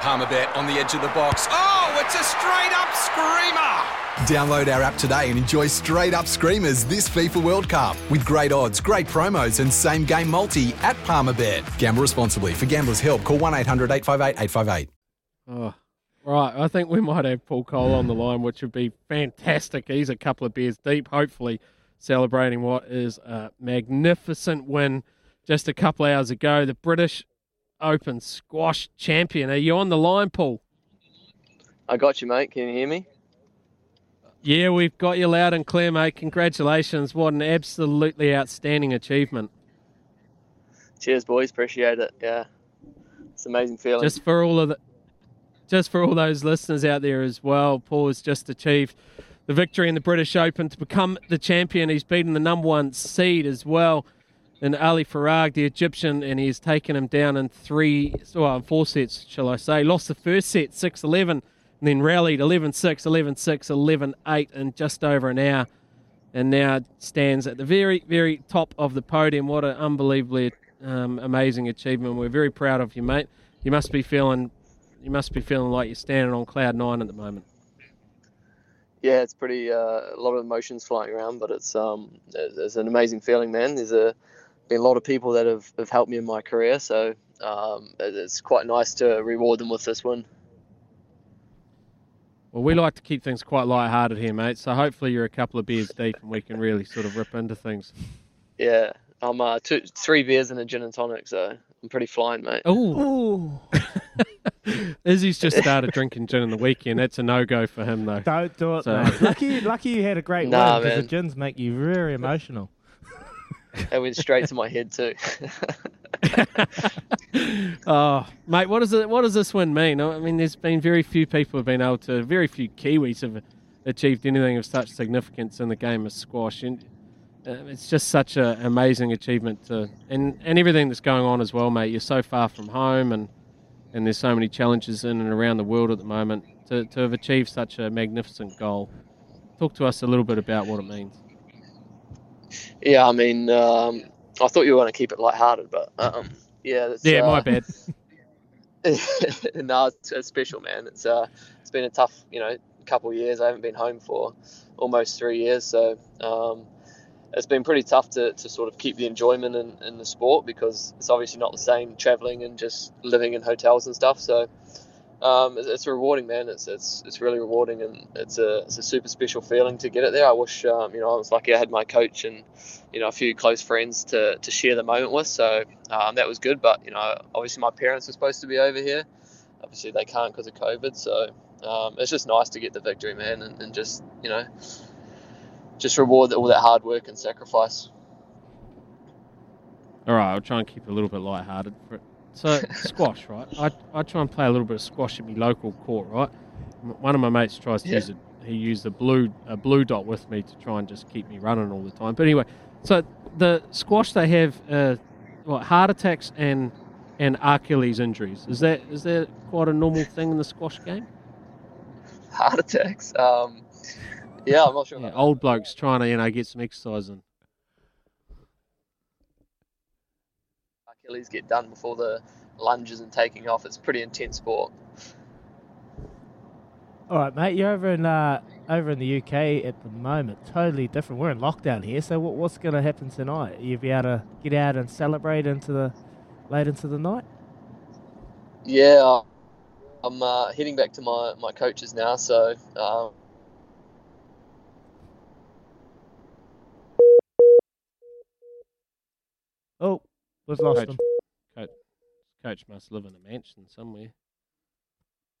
Palmerbet on the edge of the box. Oh, it's a straight up screamer! Download our app today and enjoy straight up screamers this FIFA World Cup with great odds, great promos, and same game multi at Palmerbet. Gamble responsibly. For gamblers' help, call 1 800 858 858. Oh, right. I think we might have Paul Coll on the line, which would be fantastic. He's a couple of beers deep, hopefully celebrating what is a magnificent win just a couple hours ago. The British Open squash champion. Are you on the line, Paul? I got you, mate. Can you hear me? Yeah, we've got you loud and clear, mate. Congratulations. What an absolutely outstanding achievement. Cheers, boys. Appreciate it. Yeah. It's an amazing feeling. Just for all of the just for all those listeners out there as well, Paul has just achieved the victory in the British Open to become the champion. He's beaten the number one seed as well in Ali Farag, the Egyptian, and he's taken him down in three, well, four sets, shall I say. Lost the first set, 6 11, and then rallied 11 6, 11 6, 11 8 in just over an hour, and now stands at the very, very top of the podium. What an unbelievably um, amazing achievement. We're very proud of you, mate. You must be feeling. You must be feeling like you're standing on cloud nine at the moment yeah, it's pretty uh, a lot of emotions flying around, but it's um it's an amazing feeling, man. There's a been a lot of people that have, have helped me in my career, so um, it's quite nice to reward them with this one. Well, we like to keep things quite light-hearted here, mate. So hopefully you're a couple of beers deep and we can really sort of rip into things. Yeah, I'm uh, two, three beers and a gin and tonic, so I'm pretty flying, mate. Ooh. Izzy's just started drinking gin in the weekend. That's a no go for him, though. Don't do it, so. mate. Lucky, lucky you had a great nah, win because the gins make you very emotional. It went straight to my head too. oh, mate, what does it? What does this win mean? I mean, there's been very few people have been able to, very few Kiwis have achieved anything of such significance in the game of squash, and uh, it's just such an amazing achievement. To, and and everything that's going on as well, mate. You're so far from home, and and there's so many challenges in and around the world at the moment. To to have achieved such a magnificent goal, talk to us a little bit about what it means. Yeah, I mean, um, I thought you were going to keep it light-hearted, but um, yeah, yeah, uh, my bad. no, it's, it's, special, man. It's uh, it's been a tough, you know, couple of years. I haven't been home for almost three years, so um, it's been pretty tough to, to sort of keep the enjoyment in, in the sport because it's obviously not the same traveling and just living in hotels and stuff. So um, it's, it's, rewarding, man. It's, it's it's really rewarding, and it's a it's a super special feeling to get it there. I wish um, you know I was lucky I had my coach and you know a few close friends to, to share the moment with. So um, that was good. But you know obviously my parents are supposed to be over here. Obviously they can't because of COVID. So um, it's just nice to get the victory, man, and, and just you know just reward all that hard work and sacrifice. All right, I'll try and keep it a little bit light-hearted for it. So squash, right? I, I try and play a little bit of squash at my local court, right? One of my mates tries to yeah. use it. He used a blue a blue dot with me to try and just keep me running all the time. But anyway, so the squash they have uh, what heart attacks and and Achilles injuries. Is that is that quite a normal thing in the squash game? Heart attacks. Um, yeah, I'm not sure. Yeah, old blokes trying to you know get some exercise in. Achilles get done before the lunges and taking off. It's pretty intense sport. All right, mate. You're over in uh, over in the UK at the moment. Totally different. We're in lockdown here. So what, what's going to happen tonight? You be able to get out and celebrate into the late into the night? Yeah, I'm uh, heading back to my my coaches now. So. Um, oh, We've lost coach, Coach, coach must live in a mansion somewhere.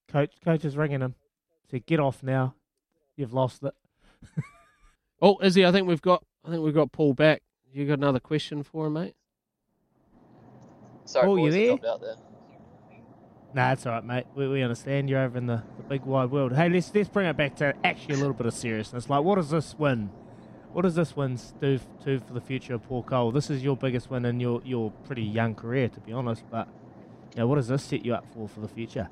Coach, coach is ringing him. So get off now. You've lost it. oh, Izzy, I think we've got. I think we've got Paul back. You got another question for him, mate? Sorry, Paul, you there? Out there. Nah, that's all right, mate. We, we understand you're over in the, the big wide world. Hey, let's let's bring it back to actually a little bit of seriousness. Like, what does this win what does this win do, do for the future of Paul Coll? This is your biggest win in your, your pretty young career, to be honest. But you know, what does this set you up for for the future?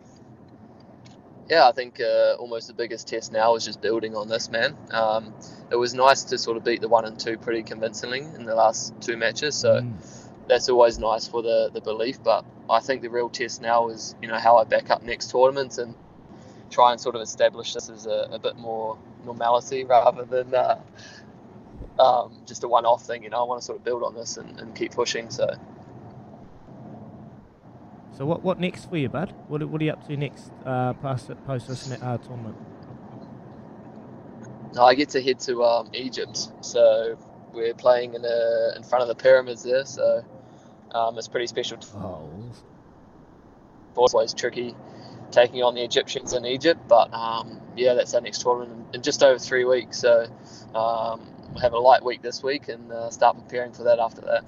Yeah, I think uh, almost the biggest test now is just building on this, man. Um, it was nice to sort of beat the one and two pretty convincingly in the last two matches, so Mm. that's always nice for the, the belief. But I think the real test now is, you know, how I back up next tournament and try and sort of establish this as a, a bit more normality rather than uh, um, just a one-off thing. You know, I want to sort of build on this and, and keep pushing. So So what what next for you, bud? What what are you up to next uh, past post this uh, tournament? No, I get to head to um, Egypt, so we're playing in a, in front of the pyramids there. So um, it's pretty special. Oh, It's always tricky taking on the Egyptians in Egypt, but um, yeah, that's our next tournament in, in just over three weeks. So um, we'll have a light week this week and uh, start preparing for that after that.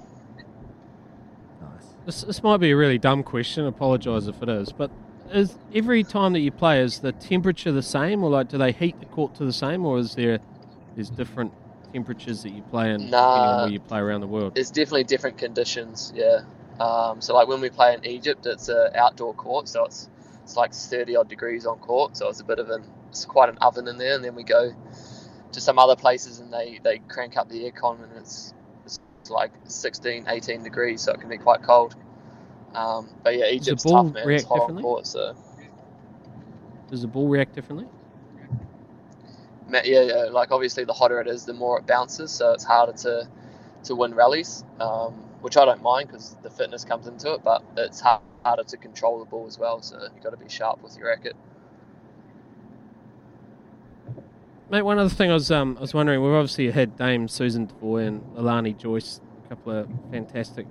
nice. This, this might be a really dumb question. Apologise if it is, but is every time that you play is the temperature the same, or like do they heat the court to the same, or is there there's different temperatures that you play in Nah. where you play around the world? It's definitely different conditions, yeah. Um, so like when we play in Egypt, it's an outdoor court, so it's it's like 30 odd degrees on court, so it's a bit of an it's quite an oven in there, and then we go to some other places and they they crank up the aircon and it's it's like 16, 18 degrees, so it can be quite cold. Um, but yeah, Egypt's tough, man. It's react hot on court, so Does the ball react differently? Yeah, yeah, like obviously the hotter it is, the more it bounces, so it's harder to to win rallies, um, which I don't mind because the fitness comes into it, but it's har- harder to control the ball as well, so you've got to be sharp with your racket. Mate, one other thing I was um, I was wondering, we've obviously had Dame Susan Devoy and Leilani Joyce, a couple of fantastic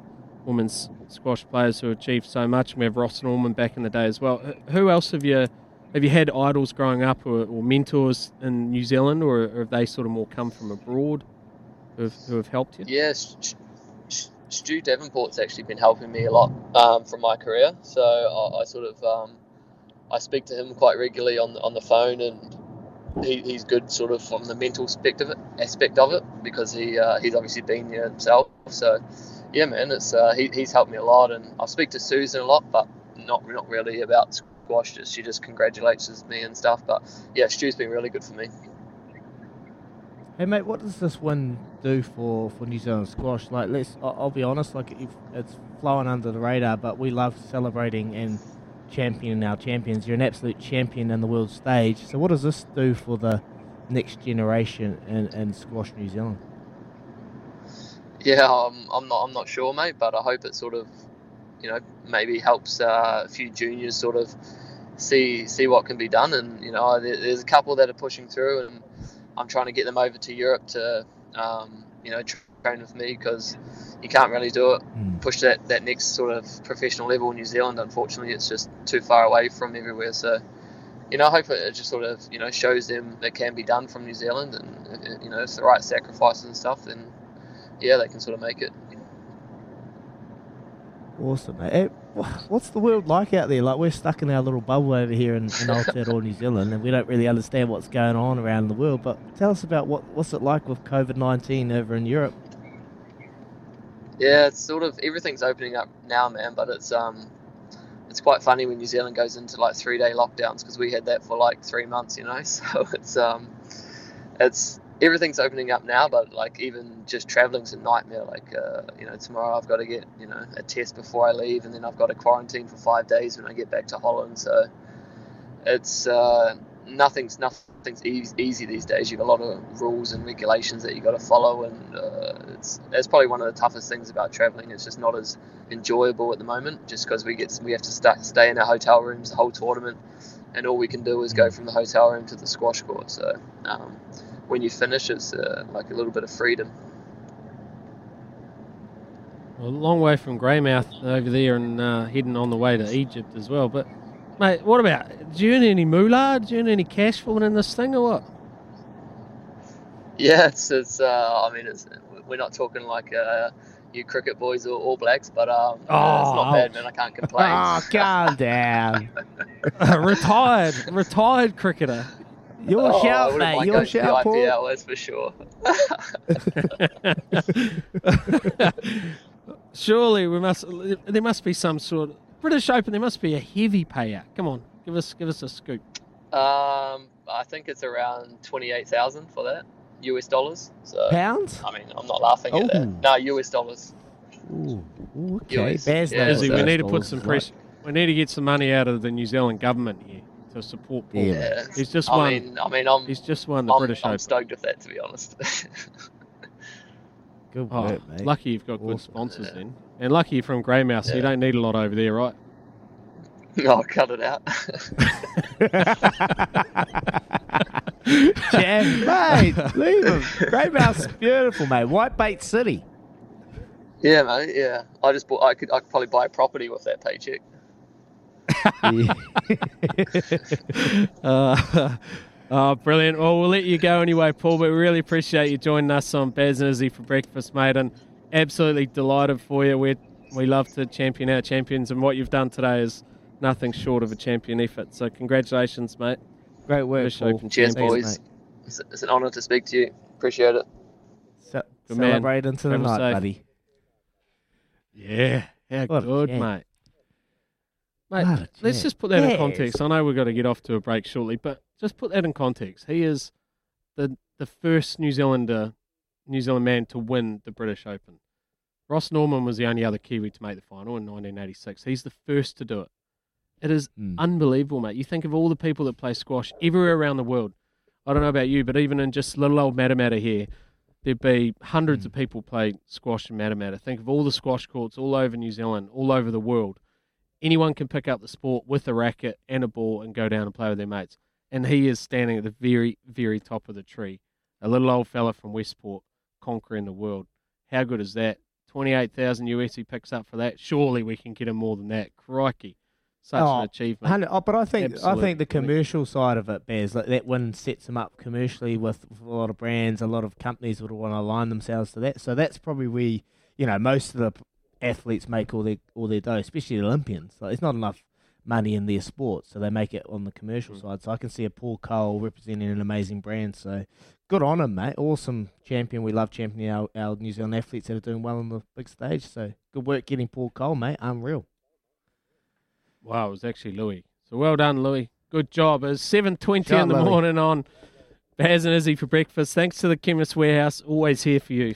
women's squash players who achieved so much. And we have Ross Norman back in the day as well. Who else have you have you had idols growing up or, or mentors in New Zealand, or, or have they sort of more come from abroad who have, who have helped you? St- Stu Davenport's actually been helping me a lot um, from my career, so I, I sort of um, I speak to him quite regularly on on the phone and. He, he's good, sort of from the mental aspect of it, aspect of it, because he uh, he's obviously been there himself. So, yeah, man, it's uh, he, he's helped me a lot, and I speak to Susan a lot, but not not really about squash. Just she just congratulates me and stuff. But yeah, Stu's been really good for me. Hey mate, what does this win do for, for New Zealand squash? Like, let's I'll, I'll be honest, like it's flowing under the radar, but we love celebrating and championing our champions. You're an absolute champion in the world stage. So what does this do for the next generation in, in squash New Zealand? Yeah, I'm, I'm not I'm not sure, mate, but I hope it sort of, you know, maybe helps uh, a few juniors sort of see see what can be done. And you know, there, there's a couple that are pushing through, and I'm trying to get them over to Europe to, um, you know, train with me because you can't really do it Mm. push that that next sort of professional level in New Zealand. Unfortunately, it's just too far away from everywhere. So. You know, I hope it just sort of, you know, shows them that can be done from New Zealand, and uh, you know, it's the right sacrifices and stuff. Then, yeah, they can sort of make it. Awesome, mate. What's the world like out there? Like we're stuck in our little bubble over here in, in Aotearoa, New Zealand, and we don't really understand what's going on around the world. But tell us about what what's it like with COVID nineteen over in Europe. Yeah, it's sort of everything's opening up now, man. But it's um, it's quite funny when New Zealand goes into like three day lockdowns because we had that for like three months, you know. So it's um, it's everything's opening up now, but like even just traveling's a nightmare. Like uh, you know, tomorrow I've got to get you know a test before I leave, and then I've got to quarantine for five days when I get back to Holland. So it's uh, nothing's nothing's easy, easy these days. You've got a lot of rules and regulations that you got to follow, and uh, it's that's probably one of the toughest things about traveling. It's just not as enjoyable at the moment, just because we get we have to sta stay in our hotel rooms the whole tournament, and all we can do is go from the hotel room to the squash court. So um, when you finish, it's uh, like a little bit of freedom. Well, a long way from Greymouth over there and uh, heading on the way to Egypt as well. But, mate, what about? Do you earn any moolah? Do you earn any cash for winning this thing or what? Yeah, it's, it's uh, I mean, it's we're not talking like uh, you cricket boys or All Blacks, but um, uh, it's not Oh, bad, man. I can't complain. Oh, calm down. retired, retired cricketer. Your Oh, I shout, mate. mind Your going to the shout, Paul. IPL, that's for sure. Surely we must. There must be some sort. British Open, there must be a heavy payout. Come on, give us give us a scoop. Um, I think it's around twenty eight thousand for that US dollars. So Pounds? I mean, I'm not laughing at Oh. that. No, US dollars. Ooh, ooh, okay. US. Bears Yeah, Izzy, so- we need to put some is pressure. We need to get some money out of the New Zealand government here to support Paul. Yeah. Yeah, He's just I won. mean, I mean, I'm He's just won the I'm, British I'm Open. stoked with that to be honest. Good Oh, work, mate. lucky you've got good Awesome. sponsors then, and lucky you're from Greymouth, so you don't need a lot over there, right? oh, cut it out. Jam, mate, leave him. Greymouth's beautiful, mate. Whitebait City. yeah, mate. Yeah, I just bought. I could. I could probably buy a property with that paycheck. Uh, oh, brilliant. Well, we'll let you go anyway, Paul, but we really appreciate you joining us on Baz and Izzy for breakfast, mate, and absolutely delighted for you. we we love to champion our champions, and what you've done today is nothing short of a champion effort. So, congratulations, mate. Great work, British Paul. Open Cheers, champions, boys. It's, it's an honour to speak to you. Appreciate it. Ce- Good man. celebrate into the Travel night, safe. buddy. Yeah, how What good, champ. mate. Mate, let's just put that in context. I know we've got to get off to a break shortly, but just put that in context. He is the the first New Zealander, New Zealand man to win the British Open. Ross Norman was the only other Kiwi to make the final in 1986. He's the first to do it. It is Mm. unbelievable, mate. You think of all the people that play squash everywhere around the world. I don't know about you, but even in just little old Matamata here, there'd be hundreds of people play squash in Matamata. Think of all the squash courts all over New Zealand, all over the world. Anyone can pick up the sport with a racket and a ball and go down and play with their mates. And he is standing at the very, very top of the tree. A little old fella from Westport conquering the world. How good is that? 28,000 US he picks up for that. Surely we can get him more than that. Crikey. Such Oh, an achievement. Oh, but I think I think the commercial side of it, Bears, like that win sets them up commercially with, with a lot of brands. A lot of companies would want to align themselves to that. So that's probably where you know most of the athletes make all their all their dough, especially the Olympians. Like there's not enough money in their sport, so they make it on the commercial Mm. side. So I can see a Paul Coll representing an amazing brand. So good on him, mate. Awesome champion. We love championing our, our New Zealand athletes that are doing well on the big stage. So good work getting Paul Coll, mate. Unreal. Wow, it was actually Louis. So well done, Louis. Good job. It's seven twenty in the Louis. morning on Baz and Izzy for breakfast. Thanks to the Chemist Warehouse, always here for you.